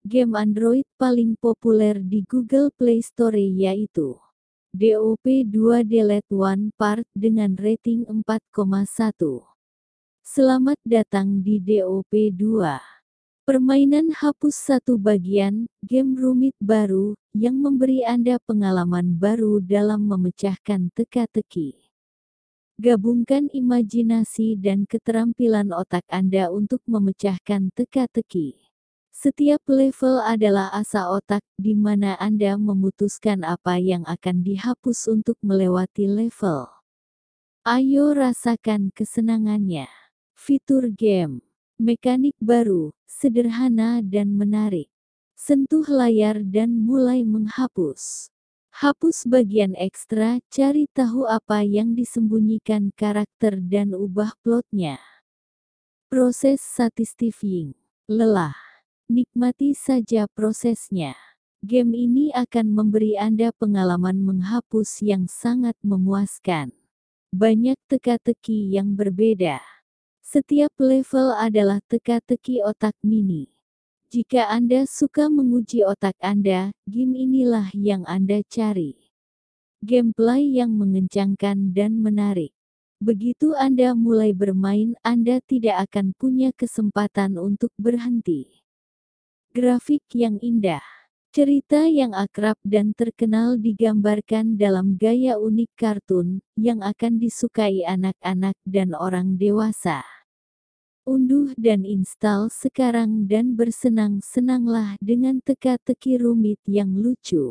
game Android paling populer di Google Play Store yaitu DOP 2 Delete One Part dengan rating 4,1. Selamat datang di DOP 2. Permainan hapus satu bagian, game rumit baru, yang memberi Anda pengalaman baru dalam memecahkan teka-teki. Gabungkan imajinasi dan keterampilan otak Anda untuk memecahkan teka-teki. Setiap level adalah asa otak, di mana Anda memutuskan apa yang akan dihapus untuk melewati level. Ayo rasakan kesenangannya. Fitur game, mekanik baru, sederhana dan menarik. Sentuh layar dan mulai menghapus. Hapus bagian ekstra, cari tahu apa yang disembunyikan karakter dan ubah plotnya. Proses satisfying. Lelah. Nikmati saja prosesnya. Game ini akan memberi Anda pengalaman menghapus yang sangat memuaskan. Banyak teka-teki yang berbeda. Setiap level adalah teka-teki otak mini. Jika Anda suka menguji otak Anda, game inilah yang Anda cari. Gameplay yang mengencangkan dan menarik. Begitu Anda mulai bermain, Anda tidak akan punya kesempatan untuk berhenti. Grafik yang indah. Cerita yang akrab dan terkenal digambarkan dalam gaya unik kartun, yang akan disukai anak-anak dan orang dewasa. Unduh dan install sekarang dan bersenang-senanglah dengan teka-teki rumit yang lucu.